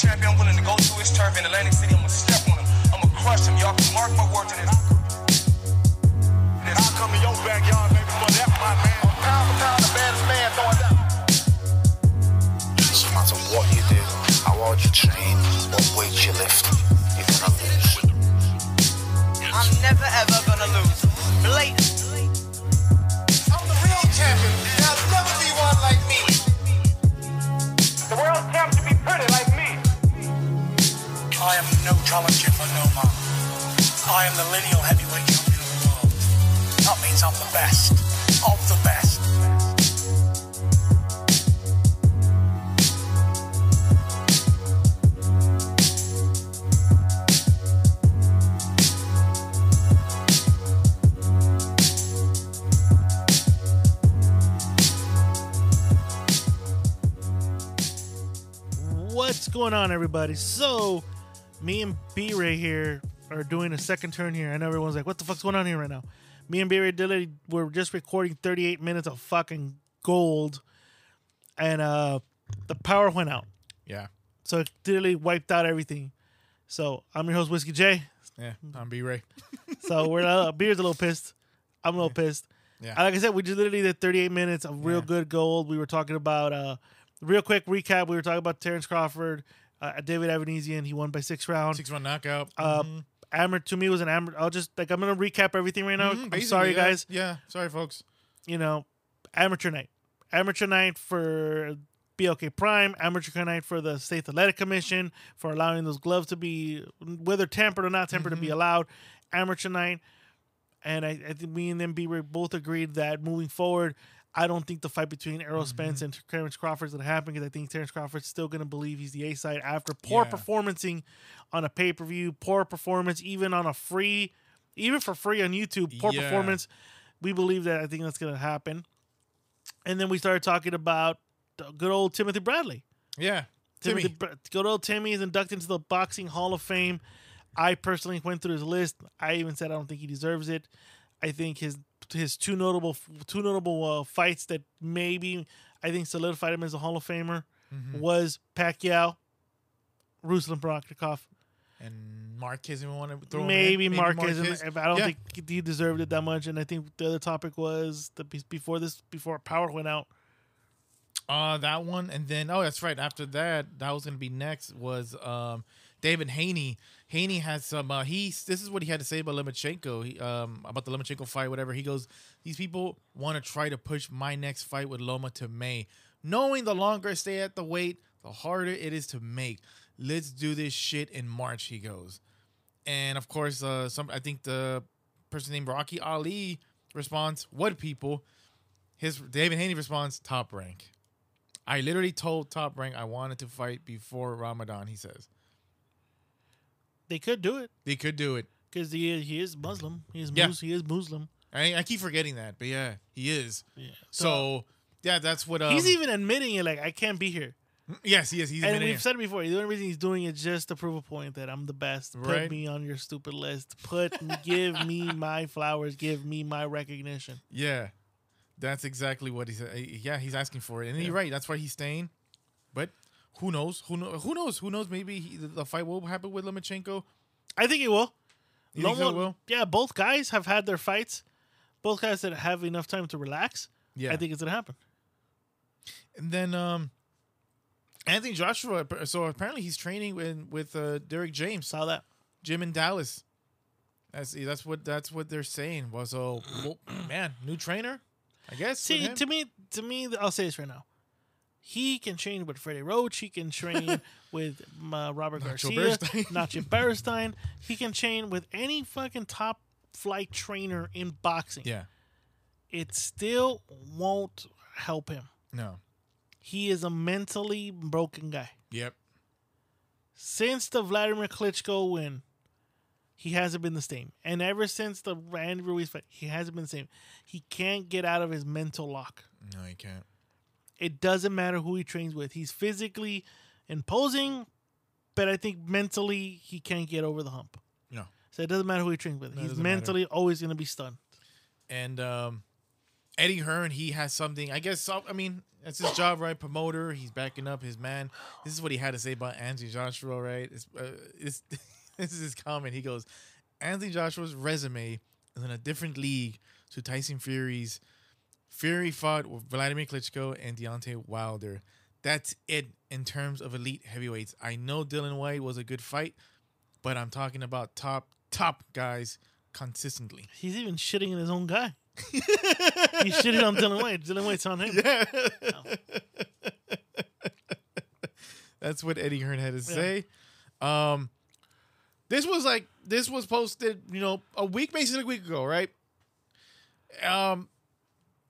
champion. I'm willing to go to his turf in Atlantic City. I'm gonna step on him. I'm gonna crush him. Y'all can mark my words in this. I'll come to your backyard, baby, for that, my man. Pound for pound, the baddest man throwing down. Matter what you do, how hard you train, what weight you lift, I am the lineal heavyweight champion of the world. That means I'm the best of the best. What's going on, everybody? So, me and B Ray here are doing a second turn here, and everyone's like, "What the fuck's going on here right now?" Me and B Ray did we're just recording 38 minutes of fucking gold, and uh, the power went out, Yeah. so it literally wiped out everything. So I'm your host, Whiskey J. Yeah. I'm B Ray. So we're uh, Beer's a little pissed. I'm a little pissed. Yeah. Like I said, we just literally did 38 minutes of real Yeah. good gold. We were talking about uh, real quick recap. We were talking about Terrence Crawford, uh, David Avanesyan. He won by six rounds. Six round knockout. Uh, Mhm. Amber to me was an Amber. I'll just like I'm gonna recap everything right now. Mhm, I'm sorry, yeah. guys. Yeah. Sorry, folks. You know, amateur night, amateur night for BLK Prime, amateur night for the State Athletic Commission for allowing those gloves to be whether tampered or not tempered to be allowed. Amateur night, and I, I think me and them be both agreed that moving forward. I don't think the fight between Errol mm-hmm. Spence and Terrence Crawford is going to happen because I think Terrence Crawford's still going to believe he's the A side after poor Yeah. performancing on a pay per view, poor performance even on a free, even for free on YouTube, poor Yeah. performance. We believe that I think that's going to happen. And then we started talking about good old Timothy Bradley. Yeah. Timothy, Timmy. Bra- good old Timmy is inducted into the Boxing Hall of Fame. I personally went through his list. I even said I don't think he deserves it. I think his his two notable two notable uh, fights that maybe I think solidified him as a Hall of Famer Mm-hmm. was Pacquiao, Ruslan Prokhorov, And Marquez even want to throw maybe, in. Marquez. Marquez. If I don't Yeah. think he deserved it that much. And I think the other topic was the before this before Power went out. Uh, that one, and then oh, that's right. After that, that was gonna be next was um Devin Haney. Haney has some. Uh, he this is what he had to say about Lomachenko. He um about the Lomachenko fight, whatever. He goes, these people want to try to push my next fight with Loma to May, knowing the longer I stay at the weight, the harder it is to make. Let's do this shit in March. He goes, and of course, uh, some I think the person named Rocky Ali responds, "What people?" His Devin Haney responds, "Top rank." I literally told Top Rank I wanted to fight before Ramadan. He says They could do it they could do it. because he he is Muslim. He is Yeah. Mus- he is Muslim. I, I keep forgetting that, but yeah, he is. Yeah. So yeah, that's what. Um, he's even admitting it. Like I can't be here. yes, he is. He's and we've it. said it before. The only reason he's doing it just to prove a point that I'm the best. Put Right. me on your stupid list. Put give me my flowers. Give me my recognition. Yeah, that's exactly what he said. Yeah, he's asking for it, and you're right. That's why he's staying. But who knows? Who knows? Who knows? Who knows? Maybe he, the, fight will happen with Lomachenko. I think it will. You so, it will? Yeah, both guys have had their fights. Both guys that have enough time to relax. Yeah. I think it's gonna happen. And then um Anthony Joshua. So apparently he's training with with uh, Derrick James. Saw that. gym in Dallas. That's that's what that's what they're saying. Well, so well, man, new trainer, I guess. See, to me, to me, I'll say this right now. He can train with Freddie Roach. He can train with uh, Robert Nacho Garcia, Beristain. Nacho Beristain. He can train with any fucking top flight trainer in boxing. yeah, It still won't help him. no, He is a mentally broken guy. yep, Since the Vladimir Klitschko win, he hasn't been the same. And ever since the Andy Ruiz fight, he hasn't been the same. He can't get out of his mental lock. no, he can't. It doesn't matter who he trains with. He's physically imposing, but I think mentally he can't get over the hump. No, So it doesn't matter who he trains with. No, He's doesn't matter. mentally always going to be stunned. and um, Eddie Hearn, he has something. I guess. I mean, that's his job, right? Promoter. He's backing up his man. This is what he had to say about Anthony Joshua, right? It's, uh, it's, this is his comment. He goes, Anthony Joshua's resume is in a different league to Tyson Fury's. Fury fought with Vladimir Klitschko and Deontay Wilder. That's it in terms of elite heavyweights. I know Dillian Whyte was a good fight, but I'm talking about top top guys consistently. He's even shitting in his own guy. He's shitting on Dillian Whyte. Dillian Whyte's on him. Yeah, That's what Eddie Hearn had to say. Um, this was like this was posted, you know, a week basically a week ago, right? Um,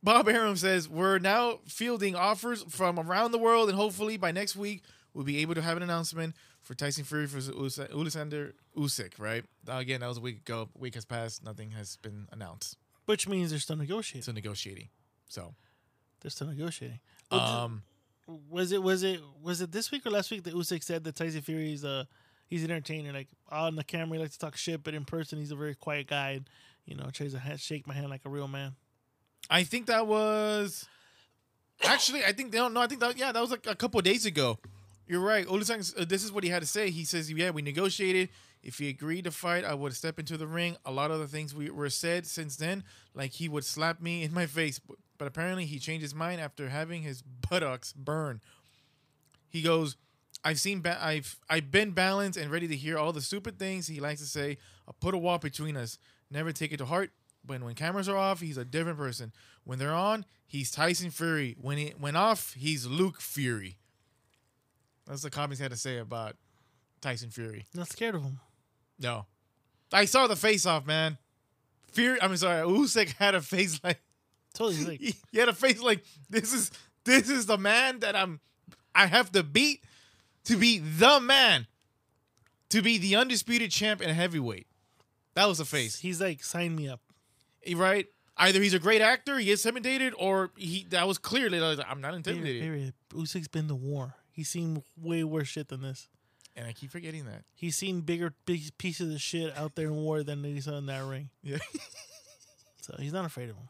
Bob Arum says we're now fielding offers from around the world, and hopefully by next week we'll be able to have an announcement for Tyson Fury versus Us- Alexander Usyk. Right? Again, that was a week ago. A week has passed. Nothing has been announced. Which means they're still negotiating. So negotiating. So, They're still negotiating. um, Was it was it was it this week or last week that Usyk said that Tyson Fury is uh he's an entertainer. Like on the camera, he likes to talk shit, but in person, he's a very quiet guy. And, you know, tries to shake my hand like a real man. I think that was actually. I think they don't know. I think that yeah, that was like a couple days ago. You're right. Olusang, uh, this is what he had to say. He says, "Yeah, we negotiated. If he agreed to fight, I would step into the ring. A lot of the things we were said since then, like he would slap me in my face, but, but apparently he changed his mind after having his buttocks burn. He goes, I've seen, ba- I've, I've been balanced and ready to hear all the stupid things he likes to say. I'll put a wall between us. Never take it to heart. When when cameras are off, he's a different person. When they're on, he's Tyson Fury. When he when off, he's Luke Fury. That's the comments had to say about Tyson Fury. Not scared of him. No, I saw the face off, man. Fury. I'm sorry. Usyk had a face like Totally like he, he had a face like this is this is the man that I'm I have to beat to be the man to be the undisputed champ in heavyweight. That was the face, he's like sign me up. Right? Either he's a great actor, he is intimidated, or he that was clearly like, I'm not Period, intimidated. period. Usyk's been to war. He's seen way worse shit than this. And I keep forgetting that. He's seen bigger big pieces of shit out there in war than he saw in that ring. Yeah. So he's not afraid of him.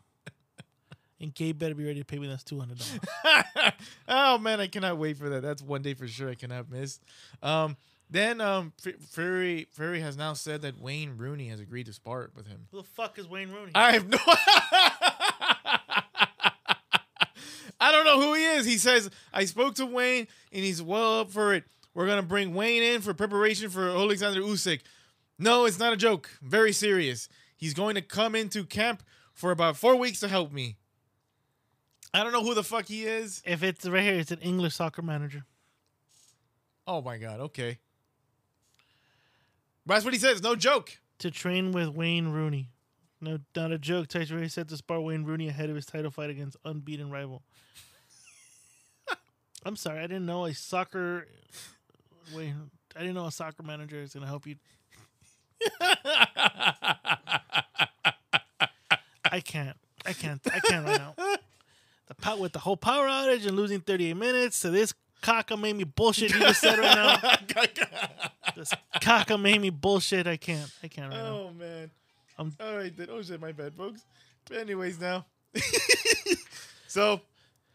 And Gabe better be ready to pay me that's two hundred dollars. oh man, I cannot wait for that. That's one day for sure I cannot miss. Um, then um, F- Fury Fury has now said that Wayne Rooney has agreed to spar with him. Who the fuck is Wayne Rooney? I have no. I don't know who he is. He says I spoke to Wayne and he's well up for it. We're gonna bring Wayne in for preparation for Alexander Usyk. No, it's not a joke. Very serious. He's going to come into camp for about four weeks to help me. I don't know who the fuck he is. if it's right here, it's an English soccer manager. Oh my god. Okay. That's what he says. No joke. To train with Wayne Rooney. No, not a joke. Tyson Fury set to spar Wayne Rooney ahead of his title fight against unbeaten rival. I'm sorry, I didn't know a soccer. Wait, I didn't know a soccer manager is going to help you. I can't. I can't. I can't right now. The pow- with the whole power outage and losing 38 minutes to this cockamamie bullshit you just said right now. this cockamamie bullshit. I can't. I can't right now. Oh man. I'm- All right then. Oh shit, my bad, folks. But anyways, now. so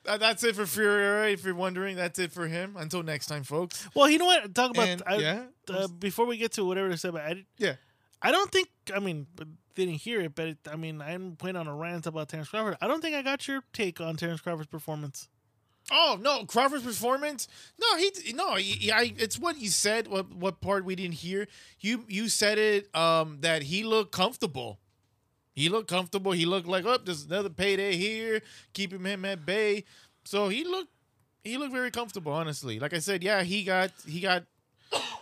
that, that's it for Fury. If you're wondering, that's it for him. Until next time, folks. Well, you know what? Talk about And- I, yeah? uh, before we get to whatever they said, but I, Yeah. I don't think. I mean, but didn't hear it, but it, I mean, I went on a rant about Terrence Crawford. I don't think I got your take on Terrence Crawford's performance. Oh no, Crawford's performance. No, he no. He, I, it's what you said. What what part we didn't hear? You you said it. Um, that he looked comfortable. He looked comfortable. He looked like, oh, there's another payday here, keeping him at bay. So he looked, he looked very comfortable. Honestly, like I said, yeah, he got, he got,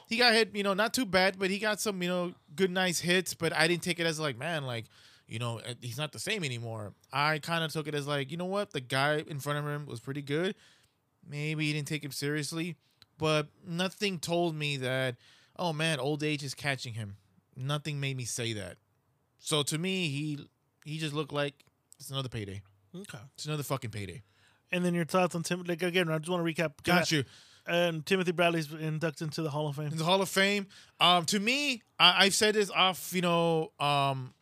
he got hit. You know, not too bad, but he got some, you know, good, nice hits. But I didn't take it as like, man, like, you know, uh, he's not the same anymore. I kind of took it as like, you know what, the guy in front of him was pretty good. Maybe he didn't take him seriously, but nothing told me that, oh man, old age is catching him. Nothing made me say that. So to me, he he just looked like it's another payday. Okay. It's another fucking payday. And then your thoughts on Tim? Like again, I just want to recap. Got you. And Timothy Bradley's inducted into the Hall of Fame. In the Hall of Fame. Um, to me, I, I've said this off, you know, um,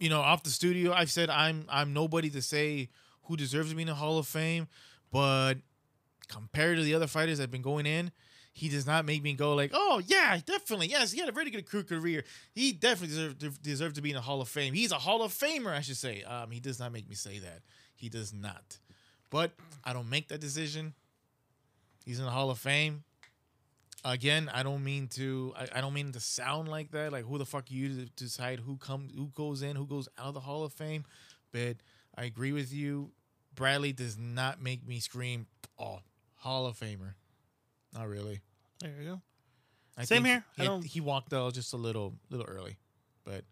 you know, off the studio, I've said I'm I'm nobody to say who deserves to be in the Hall of Fame, but compared to the other fighters that have been going in, he does not make me go like, oh yeah, definitely, yes, he had a very good career- career. He definitely deserved deserved to be in the Hall of Fame. He's a Hall of Famer, I should say. Um, he does not make me say that. He does not. But I don't make that decision. He's in the Hall of Fame. Again, I don't mean to. I, I don't mean to sound like that. Like who the fuck are you to decide who comes, who goes in, who goes out of the Hall of Fame? But I agree with you. Bradley does not make me scream, "Oh, Hall of Famer." Not really. There you go. I Same here. He, I don't- he walked out just a little, little early. But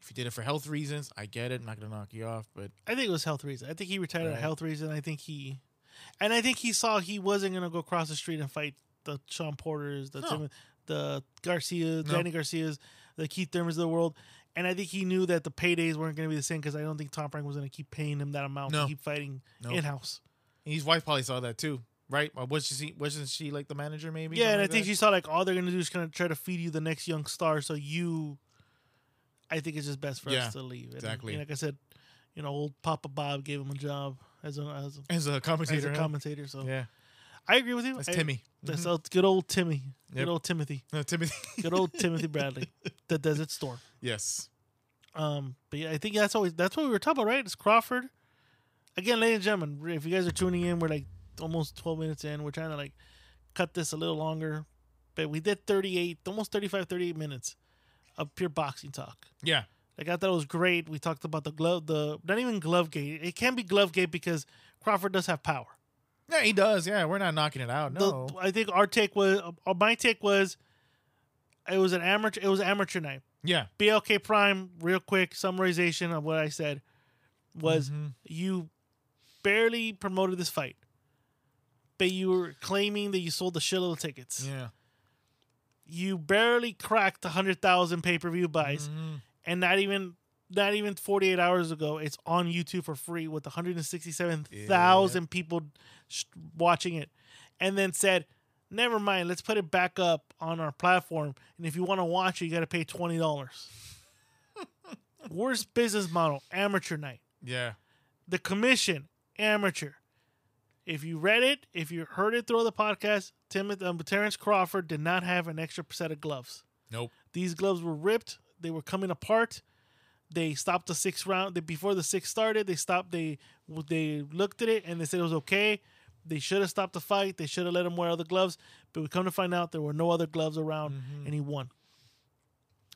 if he did it for health reasons, I get it. I'm not gonna knock you off, but I think it was health reason. I think he retired Right. health reason. I think he, and I think he saw he wasn't gonna go across the street and fight the Sean Porters, the No. Tim, the Garcia, No. Danny Garcias, the Keith Thurmans of the world. And I think he knew that the paydays weren't going to be the same because I don't think Top Rank was going to keep paying him that amount No. to keep fighting No. in house. his wife probably saw that too, right? Uh, or was she? Wasn't she like the manager? Maybe. Yeah, and something I think that? she saw like all they're going to do is kind of try to feed you the next young star. So you, I think it's just best for Yeah, us to leave. And, exactly. and like I said, you know, old Papa Bob gave him a job as a as a, as a as commentator. a commentator. So Yeah, I agree with you. that's I- Timmy. That's uh, good old Timmy. Good old Timothy. No, Timothy. Good old Timothy Bradley. The Desert Storm. yes. Um, but yeah, I think that's always that's what we were talking about, right? It's Crawford. Again, ladies and gentlemen, if you guys are tuning in, we're like almost twelve minutes in. We're trying to like cut this a little longer. But we did thirty eight, almost 35, 38 minutes of pure boxing talk. Yeah. Like I thought it was great. We talked about the glove the not even glove gate. It can be glove gate because Crawford does have power. Yeah, he does. Yeah, we're not knocking it out. The- No. I think our take was uh, my take was it was an amateur it was amateur night. yeah. BLK Prime, real quick summarization of what I said was Mm-hmm. you barely promoted this fight, but you were claiming that you sold the shitload of tickets. Yeah. You barely cracked a hundred thousand pay per view buys, Mm-hmm. and not even not even forty eight hours ago, it's on YouTube for free with one hundred and sixty seven thousand people sh- watching it, and then said. Never mind. Let's put it back up on our platform, and if you want to watch it, you got to pay twenty dollars. Worst business model, amateur night. Yeah. The commission, amateur. If you read it, if you heard it through the podcast, Timothy, um, Terrence Crawford did not have an extra set of gloves. Nope. These gloves were ripped. They were coming apart. They stopped the sixth round. They, before the sixth started, they stopped. They they looked at it and they said it was okay. They should have stopped the fight. They should have let him wear other gloves. But we come to find out there were no other gloves around, mm-hmm. and he won.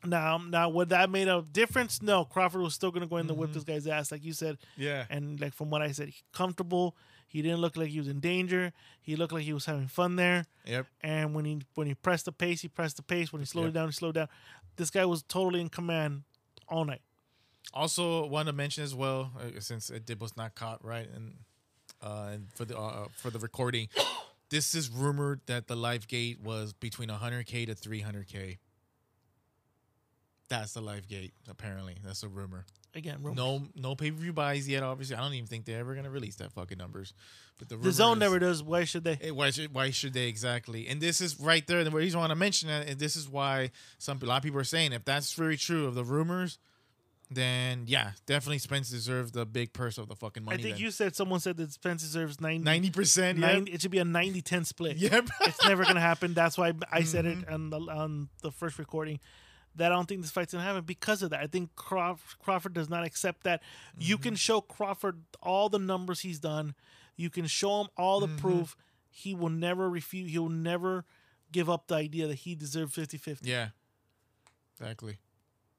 Now, now, would that made a difference? No, Crawford was still going to go in and whip mm-hmm. this guy's ass, like you said. Yeah. And like from what I said, comfortable. He didn't look like he was in danger. He looked like he was having fun there. Yep. And when he when he pressed the pace, he pressed the pace. When he slowed Yep. it down, he slowed down. This guy was totally in command all night. Also, want to mention as well, uh, since it did was not caught right, and uh, and for the uh, for the recording, this is rumored that the live gate was between 100k to 300k. That's the live gate. Apparently, that's a rumor. Again, rumors. No, no pay per view buys yet. Obviously, I don't even think they're ever gonna release that fucking numbers. But the, the zone is- never does. Why should they? Eh, Why should why should they exactly? And this is right there. The reason I want to mention that, and this is why some a lot of people are saying if that's very true of the rumors, then yeah, definitely Spence deserves the big purse of the fucking money. I think you said someone said that Spence deserves 90 percent. Yeah, It should be a 90-10 split. Yep. it's never gonna happen. That's why I said Mm-hmm. it on the on the first recording. That I don't think this fight's gonna happen because of that. I think Crawford, Crawford does not accept that. You Mm-hmm. can show Crawford all the numbers he's done. You can show him all the Mm-hmm. proof. He will never refuse. He will never give up the idea that he deserves 50-50. yeah, exactly.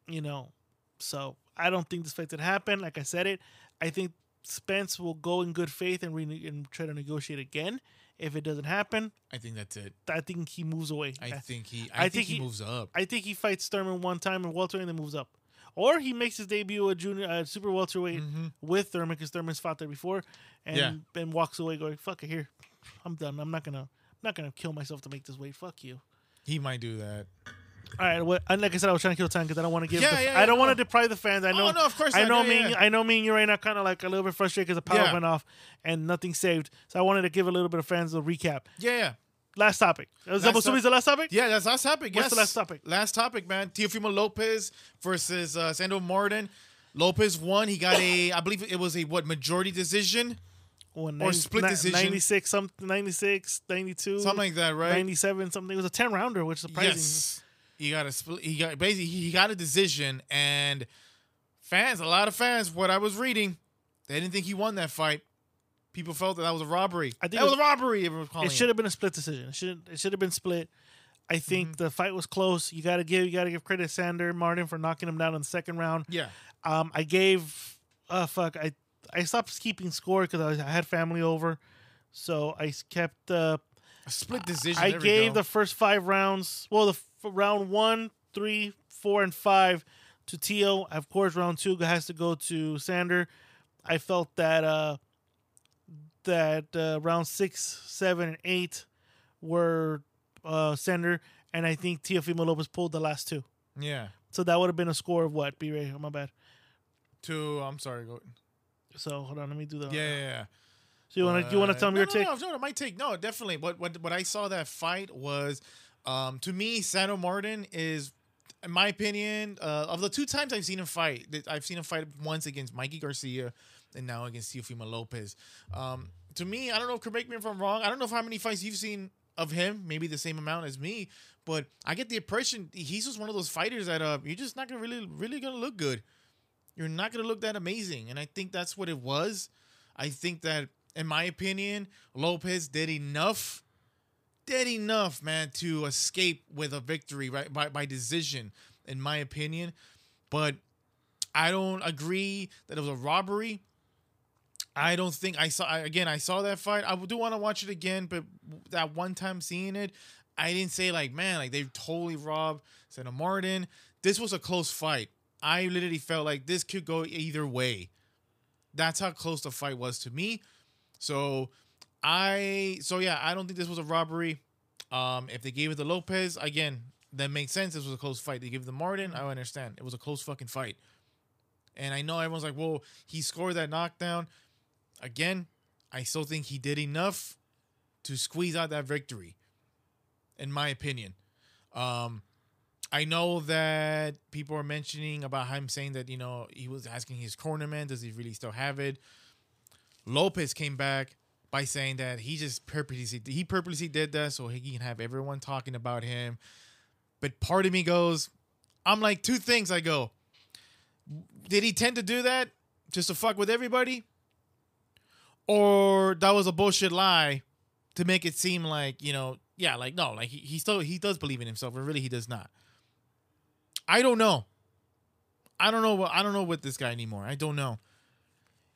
you know. So I don't think this fight's gonna happen. Like I said it, I think Spence will go in good faith and, re- and try to negotiate again. If it doesn't happen, I think that's it. I think he moves away. I think he. I, think, he, moves up. I think he fights Thurman one time in welterweight and then moves up, or he makes his debut at junior uh, super welterweight with Thurman because Thurman's fought there before, and Mm-hmm. Yeah. and walks away going fuck it here, I'm done. I'm not gonna I'm not gonna kill myself to make this weight. Fuck you. he might do that. All right. Well, and like I said, I was trying to kill time because I don't want to give. Yeah, the, yeah, I don't yeah, want to deprive the fans. I know. Oh, no, of course I not. know Yeah, me. yeah. I know me and you right now, kind of like a little bit frustrated because the power Yeah. went off and nothing saved. So I wanted to give a little bit of fans a recap. Yeah, yeah. Last topic. Was that supposed the last topic? Yeah, that's last topic. What's yes. the last topic? Last topic, man. Teofimo Lopez versus uh, Sandor Martin. Lopez won. He got a, I believe it was a what majority decision, When Or split decision. 96, something, 96, 92. something like that, right? 97, something. It was a 10 rounder, which is surprising. Yes, he got a split. He got basically he got a decision, and fans, a lot of fans, what I was reading, they didn't think he won that fight. People felt that that was a robbery. I think that it was, was- a robbery. Everyone was calling It should have been a split decision. It should it should have been split. I think Mm-hmm. the fight was close. You got to give you got to give credit to Sandor Martin for knocking him down in the second round. Yeah. Um, I gave, uh, fuck, I I stopped keeping score because I, I had family over, so I kept. Uh, A split decision. I we gave the first five rounds. Well, the round one, three, four, and five to Tio. Of course, round two has to go to Sandor. I felt that uh, that uh, round six, seven, and eight were uh, Sandor, and I think Teofimo Lopez pulled the last two. yeah. So that would have been a score of what? B Ray, oh, my bad. Two. I'm sorry. Go. So hold on, let me do that. Yeah, yeah, yeah. So you want to you want to Uh, tell me no, your no, take? No, no, my take. No, definitely. What what what I saw that fight was, um, to me, Sandor Martin is, in my opinion, uh, of the two times I've seen him fight, I've seen him fight once against Mikey Garcia, and now against Teofimo Lopez. Um, to me, I don't know. If me if I'm wrong. I don't know how many fights you've seen of him. Maybe the same amount as me, but I get the impression he's just one of those fighters that uh, you're just not gonna really really gonna look good you're not to look that amazing. And I think that's what it was. I think that, in my opinion, Lopez did enough, did enough, man, to escape with a victory, right, by, by decision, in my opinion. But I don't agree that it was a robbery. I don't think I saw, again, I saw that fight. I do want to watch it again, but that one time seeing it, I didn't say, like, man, like they totally robbed Sandor Martin. This was a close fight. I literally felt like this could go either way. That's how close the fight was to me. So I so yeah, I don't think this was a robbery. Um, if they gave it to Lopez, again, that makes sense. This was a close fight. They give it to Martin, I understand. It was a close fucking fight. And I know everyone's like, well, he scored that knockdown. Again, I still think he did enough to squeeze out that victory, in my opinion. Um, I know that people are mentioning about him saying that, you know, he was asking his cornerman, does he really still have it? Lopez came back by saying that he just purposely he purposely did that so he can have everyone talking about him. But part of me goes, I'm like two things. I go, did he tend to do that just to fuck with everybody, or that was a bullshit lie to make it seem like you know, yeah, like no, like he, he still he does believe in himself, but really he does not. I don't know. I don't know what I don't know what this guy anymore. I don't know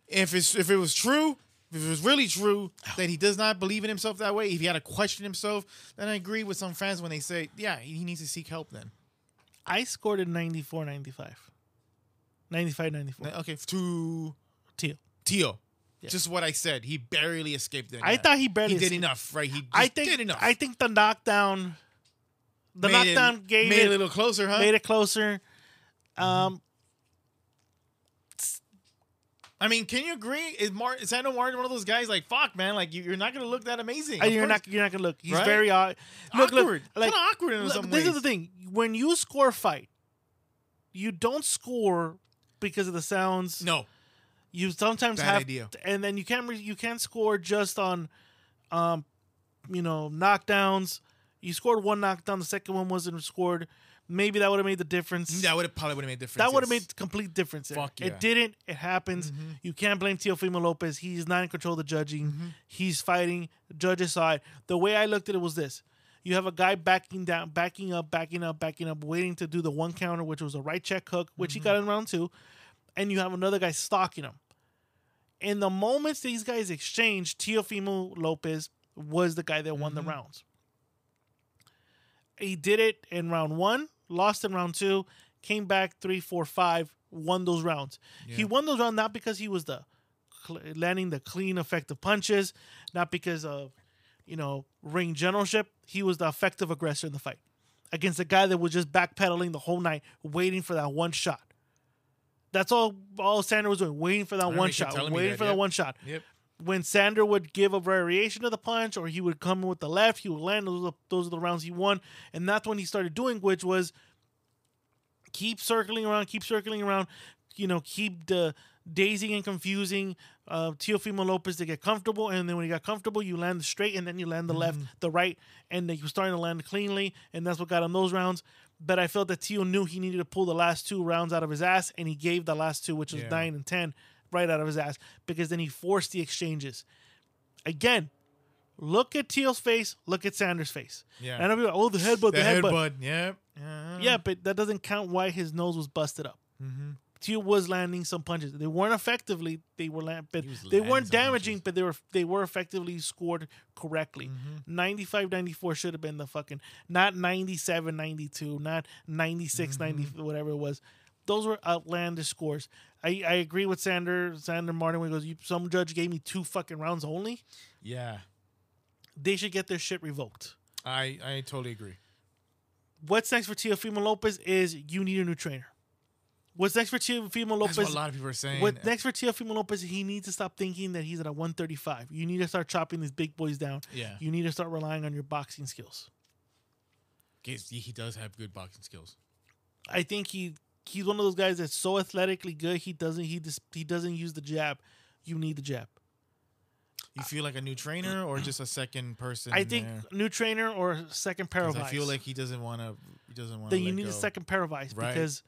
if it's if it was true, if it was really true that he does not believe in himself that way, if he had to question himself, then I agree with some fans when they say, yeah, he needs to seek help. Then I scored a 94 95. 95 94. okay, to Tio. Tio, just what I said. He barely escaped it. I Yeah. thought he barely he did escaped. enough, right? He I think did enough. I think the knockdown the Made it- knockdown gave made it it, a little closer, huh? made it closer. Um I mean, can you agree? Is Martin is Sandor Martin one of those guys like fuck, man? Like you, you're not gonna look that amazing. and you're course. not you're not gonna look. He's Right? very odd. Look, look, Awkward. like Kinda awkward in look, some This is the thing. When you score a fight, you don't score because of the sounds. No, you sometimes Bad have, idea. and then you can't re- you can't score just on, um, you know, knockdowns. You scored one knockdown. The second one wasn't scored. Maybe that would have made the difference. that would have probably would have made a difference. That would have yes. made complete difference. Fuck yeah. Mm-hmm. It didn't. It happens. You can't blame Teofimo Lopez. He's not in control of the judging. Mm-hmm. He's fighting judge's side. The way I looked at it was this: you have a guy backing down, backing up, backing up, backing up, waiting to do the one counter, which was a right check hook, which he got Mm-hmm. in round two, and you have another guy stalking him. In the moments these guys exchanged, Teofimo Lopez was the guy that won Mm-hmm. the rounds. He did it in round one, lost in round two, came back three, four, five, won those rounds. He won those rounds not because he was the cl- landing the clean, effective punches, not because of you know ring generalship. He was the effective aggressor in the fight against a guy that was just backpedaling the whole night, waiting for that one shot. That's all. All Sandor was doing, waiting for that one shot, waiting that, for yep. that one shot Yep. When Sandor would give a variation of the punch or he would come in with the left, he would land. Those are, those are the rounds he won. And that's when he started doing, which was keep circling around, keep circling around, you know, keep the dazing and confusing uh, Teofimo Lopez to get comfortable, and then when you got comfortable, you land straight, and then you land the left, the right, and then you were starting to land cleanly, and that's what got him those rounds. But I felt that Teo knew he needed to pull the last two rounds out of his ass, and he gave the last two, which was Yeah. nine and ten, right out of his ass, because then he forced the exchanges. Again, look at Teo's face, look at Sandor's face. Yeah. And I'll be like, oh, the headbutt, the, The headbutt. headbutt. Yep. Yeah. Yeah, but that doesn't count why his nose was busted up. Mm-hmm. Teo was landing some punches. They weren't effectively. They were land, but they weren't damaging. punches. But they were they were effectively scored correctly. Mm-hmm. 95 94 should have been the fucking not 97 92, not 96 90 Mm-hmm. whatever it was. Those were outlandish scores. I, I agree with Sandor Sandor Martin when he goes, you, some judge gave me two fucking rounds only. Yeah. They should get their shit revoked. I I totally agree. What's next for Teofimo Lopez is you need a new trainer. What's next for Teofimo Lopez? That's what a lot of people are saying. What next for Teofimo Lopez? He needs to stop thinking that he's at a 135. You need to start chopping these big boys down. Yeah. You need to start relying on your boxing skills. He does have good boxing skills. I think he he's one of those guys that's so athletically good. He doesn't he just he doesn't use the jab. You need the jab. You feel like a new trainer or just a second person? I think there? new trainer or second pair of eyes. I feel like he doesn't want to. He doesn't want. then you need a second pair of eyes Right. because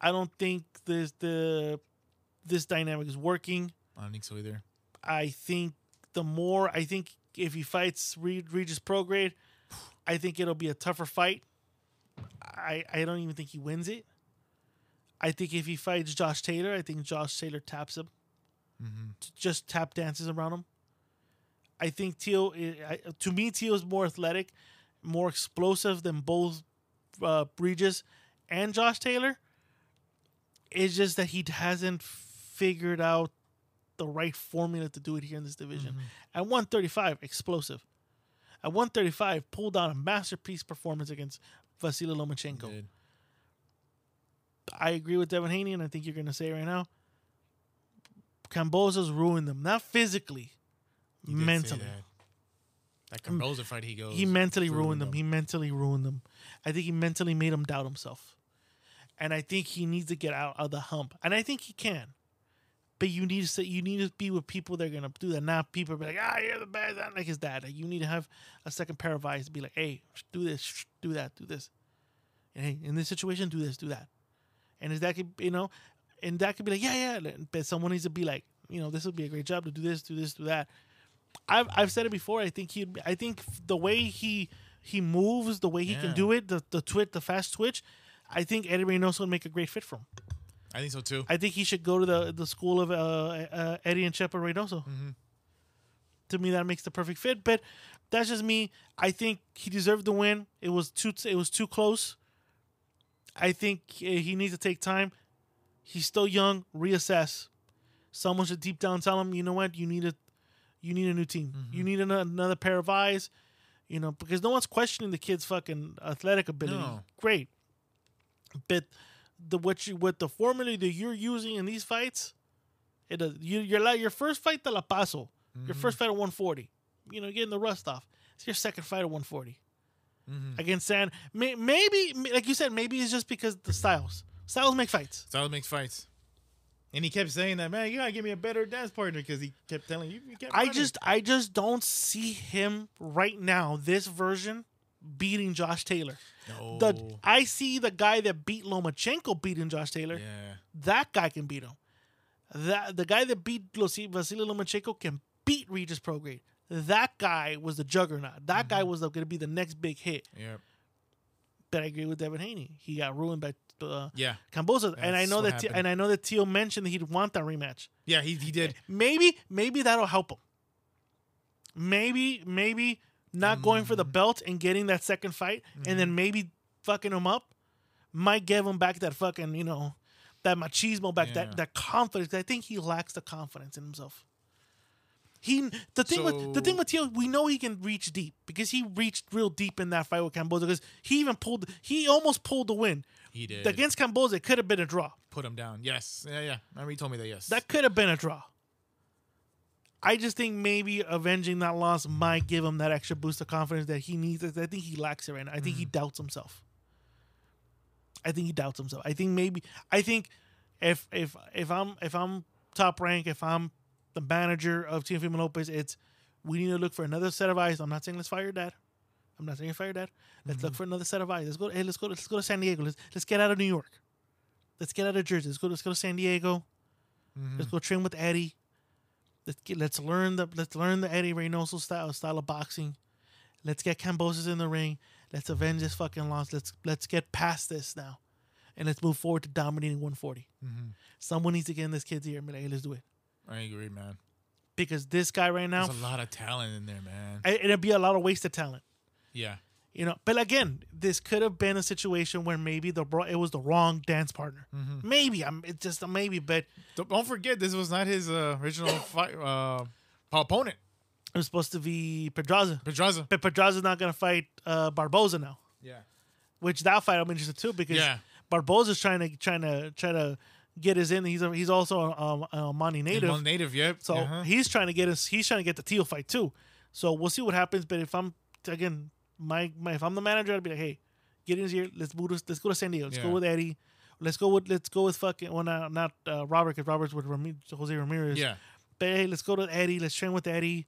I don't think this the this dynamic is working. I don't think so either. I think the more I think if he fights Regis Prograis, I think it'll be a tougher fight. I I don't even think he wins it. I think if he fights Josh Taylor, I think Josh Taylor taps him, mm-hmm. T- just tap dances around him. I think Teo, eh, I- to me, Teo is more athletic, more explosive than both uh, Regis and Josh Taylor. It's just that he hasn't figured out the right formula to do it here in this division. Mm-hmm. At 135, explosive. At 135, pulled out a masterpiece performance against Vasily Lomachenko. I agree with Devin Haney, and I think you're going to say it right now. Kambosos's ruined them, not physically, He did say mentally. That. That Kambosos fight, he goes. He mentally through ruined them. He mentally ruined them. I think he mentally made him doubt himself. And I think he needs to get out of the hump. And I think he can. But you need to say you need to be with people that are gonna do that. Not people be like, ah, you're the best. Not like his dad. Like, you need to have a second pair of eyes to be like, hey, do this, do that, do this. And hey, in this situation, do this, do that. And his dad could, you know, and that could be like, yeah, yeah. But someone needs to be like, you know, this would be a great job to do this, do this, do that. I've I've said it before. I think he. I think the way he he moves, the way he can do it, the the twit, the fast twitch. I think Eddie Reynoso would make a great fit for him. I think so too. I think he should go to the the school of uh, uh, Eddie and Chepa Reynoso. To me, that makes the perfect fit. But that's just me. I think he deserved the win. It was too it was too close. I think uh, he needs to take time. He's still young. Reassess. Someone should deep down tell him, you know what, you need a you need a new team. You need an- another pair of eyes. You know, because no one's questioning the kid's fucking athletic ability. No. Great, but the what you with the formula that you're using in these fights, it does. You, you're like your first fight to La Paso, your first fight at 140. You know, getting the rust off. It's your second fight at 140 Mm-hmm. against San. May, maybe, like you said, maybe it's just because the styles. Styles make fights. Styles makes fights. And he kept saying that, man, you gotta give me a better dance partner because he kept telling you. you kept I just, I just don't see him right now. This version beating Josh Taylor. no. The I see the guy that beat Lomachenko beating Josh Taylor. yeah. That guy can beat him. That the guy that beat Vasily Lomachenko can beat Regis Prograis. That guy was the juggernaut. That guy was going to be the next big hit. Yeah. But I agree with Devin Haney. He got ruined by uh, Yeah. Kambosos, and I know that and I know that Teo mentioned that he'd want that rematch. Yeah, he, he did. Maybe maybe that'll help him. Maybe maybe not going for the Mm-hmm. belt and getting that second fight, and then maybe fucking him up might give him back that fucking you know that machismo back Yeah. that that confidence. I think he lacks the confidence in himself. He the thing with the thing with Teo, we know he can reach deep because he reached real deep in that fight with Kambosos because he even pulled he almost pulled the win. He did. Against Kambosos, it could have been a draw. Put him down. Yes. Yeah, yeah. Remember he told me that, yes. That could have been a draw. I just think maybe avenging that loss might give him that extra boost of confidence that he needs. I think he lacks it right now. I think he mm-hmm. doubts himself. I think he doubts himself. I think maybe I think if if if I'm if I'm top rank, if I'm the manager of Teofimo Lopez, it's we need to look for another set of eyes. I'm not saying let's fire your dad. I'm not saying fire your dad. Let's look mm-hmm. for another set of eyes. Let's go. Hey, let's go. Let's go to San Diego. Let's let's get out of New York. Let's get out of Jersey. Let's go. Let's go to San Diego. Mm-hmm. Let's go train with Eddie. Let's get. Let's learn the. Let's learn the Eddie Reynoso style style of boxing. Let's get Kambosos in the ring. Let's avenge this fucking loss. Let's let's get past this now, and let's move forward to dominating 140. Mm-hmm. Someone needs to get in this kid's ear and be like, "Hey, let's do it." I agree, man. Because this guy right now, There's a lot of talent in there, man. I- it'd be a lot of wasted talent. Yeah. You know, but again, this could have been a situation where maybe the bro- it was the wrong dance partner. Maybe I'm it's just a maybe, but Don't forget, this was not his uh, original fight uh, opponent, it was supposed to be Pedraza. Pedraza. But Pedraza's not gonna fight uh, Barboza now. Yeah. Which that fight I'm interested too because Yeah. Barboza's trying to trying to try to get his in. He's a, he's also a, a, a Monty native, Native. native, yep. so Uh-huh. he's trying to get us. He's trying to get the Teo fight too. So we'll see what happens. But if I'm again, my, my if I'm the manager, I'd be like, hey, get in here. Let's move. To, let's go to San Diego. Let's go with Eddie. Let's go with let's go with fucking well not not uh, Robert because Robert's with Jose Ramirez. Yeah. But hey, let's go to Eddie. Let's train with Eddie.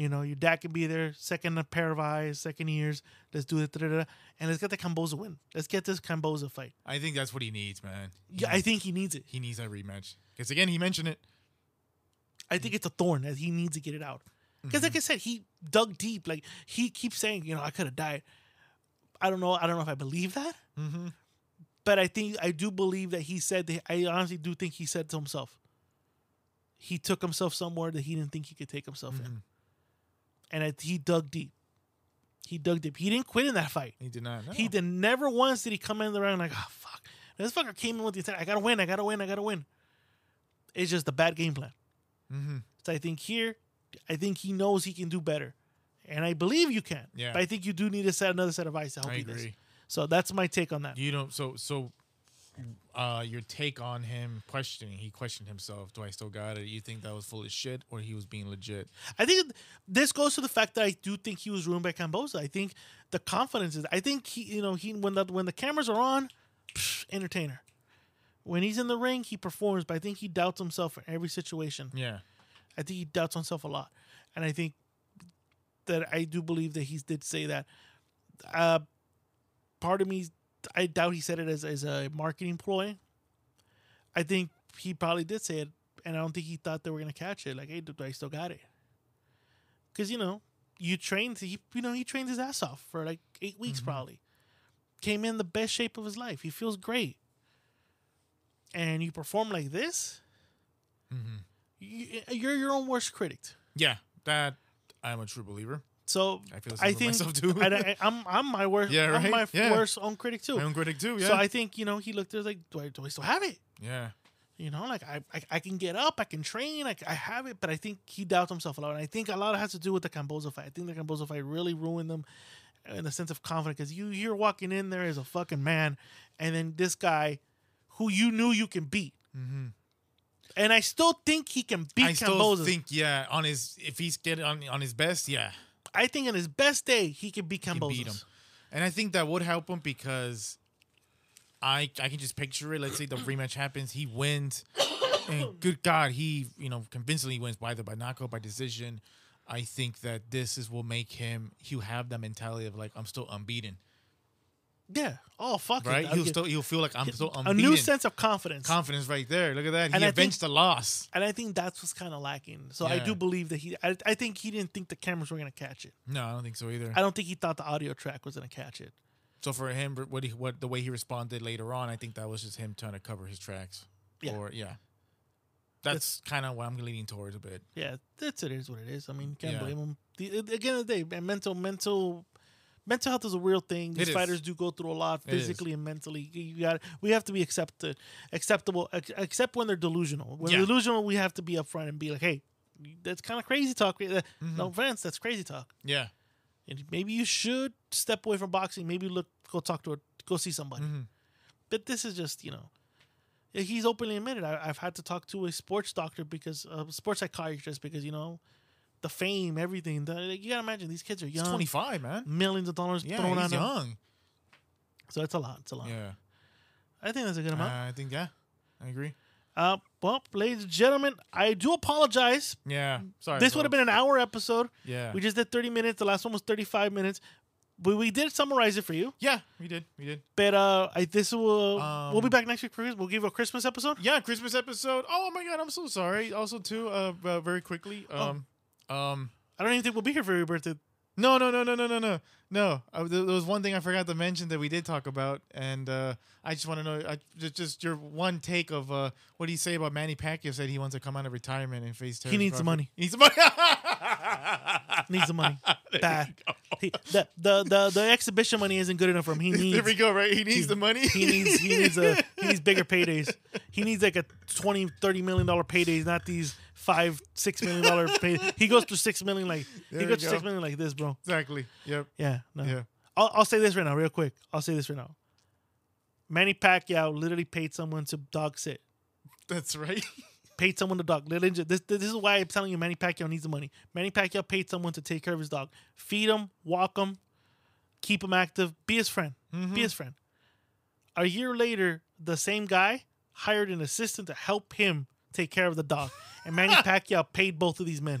You know, your dad can be there. Second pair of eyes, second ears. Let's do it. And let's get the Kambosos win. Let's get this Kambosos fight. I think that's what he needs, man. He Yeah, I think he needs it. he needs that rematch. Because again, he mentioned it. I think it's a thorn that he needs to get it out. Because like mm-hmm. I said, he dug deep. Like he keeps saying, you know, I could have died. I don't know. I don't know if I believe that. Mm-hmm. But I think I do believe that he said that. I honestly do think he said to himself. He took himself somewhere that he didn't think he could take himself in, mm-hmm. And I, he dug deep. He dug deep. He didn't quit in that fight. He did not. No. He did never once did he come in the round like, oh fuck. This fucker came in with the intent, I gotta win, I gotta win, I gotta win. It's just a bad game plan. Mm-hmm. So I think here, I think he knows he can do better. And I believe you can. Yeah. But I think you do need to set another set of eyes to help I you this. agree. So that's my take on that. You know, so so uh your take on him questioning, he questioned himself, do I still got it? You think that was full of shit or he was being legit? I think this goes to the fact that I do think he was ruined by Kambosos. I think the confidence is. I think he, you know, he when the when the cameras are on, psh, entertainer. When he's in the ring, he performs, but I think he doubts himself in every situation. Yeah. I think he doubts himself a lot, and I think that I do believe that he did say that. Uh, part of me, I doubt he said it as as a marketing ploy. I think he probably did say it, and I don't think he thought they were gonna catch it. Like, hey, do I still got it? Because you know, you trained. He, you know, he trained his ass off for like 8 weeks, mm-hmm. probably. Came in the best shape of his life. He feels great, and you perform like this. Mm-hmm. You, you're your own worst critic. Yeah. That I'm a true believer. So I feel I think myself, too. and I, I'm I'm my worst. Yeah, I'm my Yeah. worst own critic too. My own critic too, yeah. So I think you know he looked at it like, do I do I still have it? yeah. You know, like I, I I can get up, I can train, I, I have it, but I think he doubts himself a lot. And I think a lot has to do with the Kambosos fight. I think the Kambosos fight really ruined them in the sense of confidence because you you're walking in there as a fucking man, and then this guy who you knew you can beat. And I still think he can beat Mm-hmm. I still Kambosos. think, yeah, on his if he's getting on on his best, yeah. I think in his best day he can beat beat him. And I think that would help him because I I can just picture it. Let's say the rematch happens, he wins, and good God, he you know convincingly wins by either by knockout by decision. I think that this is will make him he'll have that mentality of like I'm still unbeaten, Yeah. Oh fuck. right? I'll He'll still he'll feel like I'm still a new sense of confidence. confidence right there. Look at that. He And avenged think- the loss. and I think that's what's kind of lacking. So I do believe that he. I, I think he didn't think the cameras were gonna catch it. No, I don't think so either. I don't think he thought the audio track was gonna catch it. So for him, what he, what the way he responded later on, I think that was just him trying to cover his tracks. Yeah. Or yeah, that's kind of what I'm leaning towards a bit. Yeah, that's it. Is what it is. I mean, can't Yeah. blame him. The, at the end of the day, mental mental mental health is a real thing. These It is. fighters do go through a lot physically and mentally. You got we have to be accepted, acceptable, except when they're delusional. When Yeah. they're delusional, we have to be upfront and be like, hey, that's kind of crazy talk. Mm-hmm. No offense, that's crazy talk. Yeah, And maybe you should step away from boxing. Maybe look, go talk to a, go see somebody. Mm-hmm. But this is just, you know, he's openly admitted. I, I've had to talk to a sports doctor because, a sports psychiatrist because you know, the fame, everything. The, like, you gotta imagine these kids are young, 25, man. millions of dollars Yeah, thrown he's on them. young. So it's a lot. It's a lot. Yeah, I think that's a good Uh, amount. I think yeah, I agree. Uh, well, ladies and gentlemen, I do apologize. Yeah, sorry. This would have been an hour episode. Yeah. We just did 30 minutes. The last one was 35 minutes. But we did summarize it for you. Yeah, we did. We did. But uh, I, this will Um, we'll be back next week for We'll give a Christmas episode. Yeah, Christmas episode. Oh my god, I'm so sorry. Also, too, uh, uh very quickly, um, um, I don't even think we'll be here for your birthday. no, no, no, no, no, no, no, no. Uh, there, there was one thing I forgot to mention that we did talk about, and uh, I just want to know, I, just, just your one take of uh, what do you say about Manny Pacquiao said he wants to come out of retirement and face. He needs the Crawford. money. He needs the money. Needs the money. Bad. He, the, the the the exhibition money isn't good enough for him. He needs. there we go. Right, he needs the money. He needs he needs a he needs bigger paydays. He needs like a 20 30 million dollar paydays, not these five six million dollar pay. He goes to six million like There he goes to go. six million like this, bro. exactly. Yep. Yeah, no. Yeah. I'll, I'll say this right now, real quick. I'll say this right now. Manny Pacquiao literally paid someone to dog sit. That's right. Paid someone to dog. Literally, this this is why I'm telling you, Manny Pacquiao needs the money. Manny Pacquiao paid someone to take care of his dog, feed him, walk him, keep him active, be his friend, be mm-hmm. his friend. A year later, the same guy hired an assistant to help him take care of the dog, and Manny Pacquiao paid both of these men.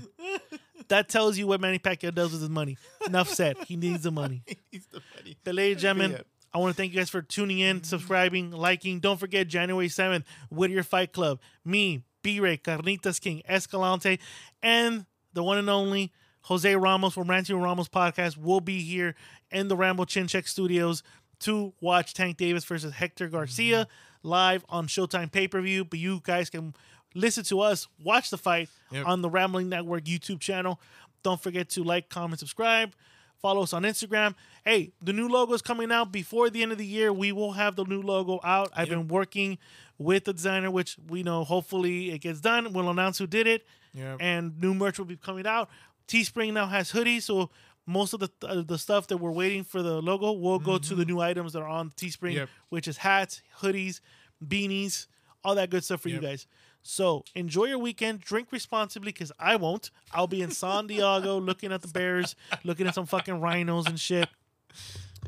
That tells you what Manny Pacquiao does with his money. Enough said. He needs the money. He's the money. But ladies and gentlemen, Yeah. I want to thank you guys for tuning in, subscribing, liking. Don't forget January 7th, Whittier Fight Club. Me, Brey, Carnitas King, Escalante, and the one and only Jose Ramos from Ranty Ramos podcast will be here in the Rambo Chin Check studios to watch Tank Davis versus Hector Garcia mm-hmm. live on Showtime pay-per-view. But you guys can listen to us, watch the fight Yep. on the Rambling Network YouTube channel. Don't forget to like, comment, subscribe. Follow us on Instagram. Hey, the new logo is coming out before the end of the year. We will have the new logo out. I've been working with the designer, which we know hopefully it gets done. We'll announce who did it, Yep. and new merch will be coming out. Teespring now has hoodies, so most of the uh, the stuff that we're waiting for the logo will go to the new items that are on Teespring, Yep. which is hats, hoodies, beanies, all that good stuff for you guys. So enjoy your weekend. Drink responsibly because I won't. I'll be in San Diego looking at the bears, looking at some fucking rhinos and shit.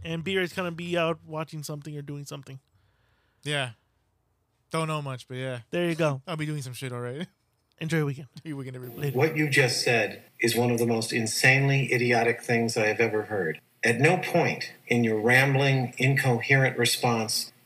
And Brey is gonna be out watching something or doing something. Yeah. Don't know much, but yeah, There you go. I'll be doing some shit already. Enjoy your weekend. We weekend, everybody. What you just said is one of the most insanely idiotic things I have ever heard. At no point in your rambling, incoherent response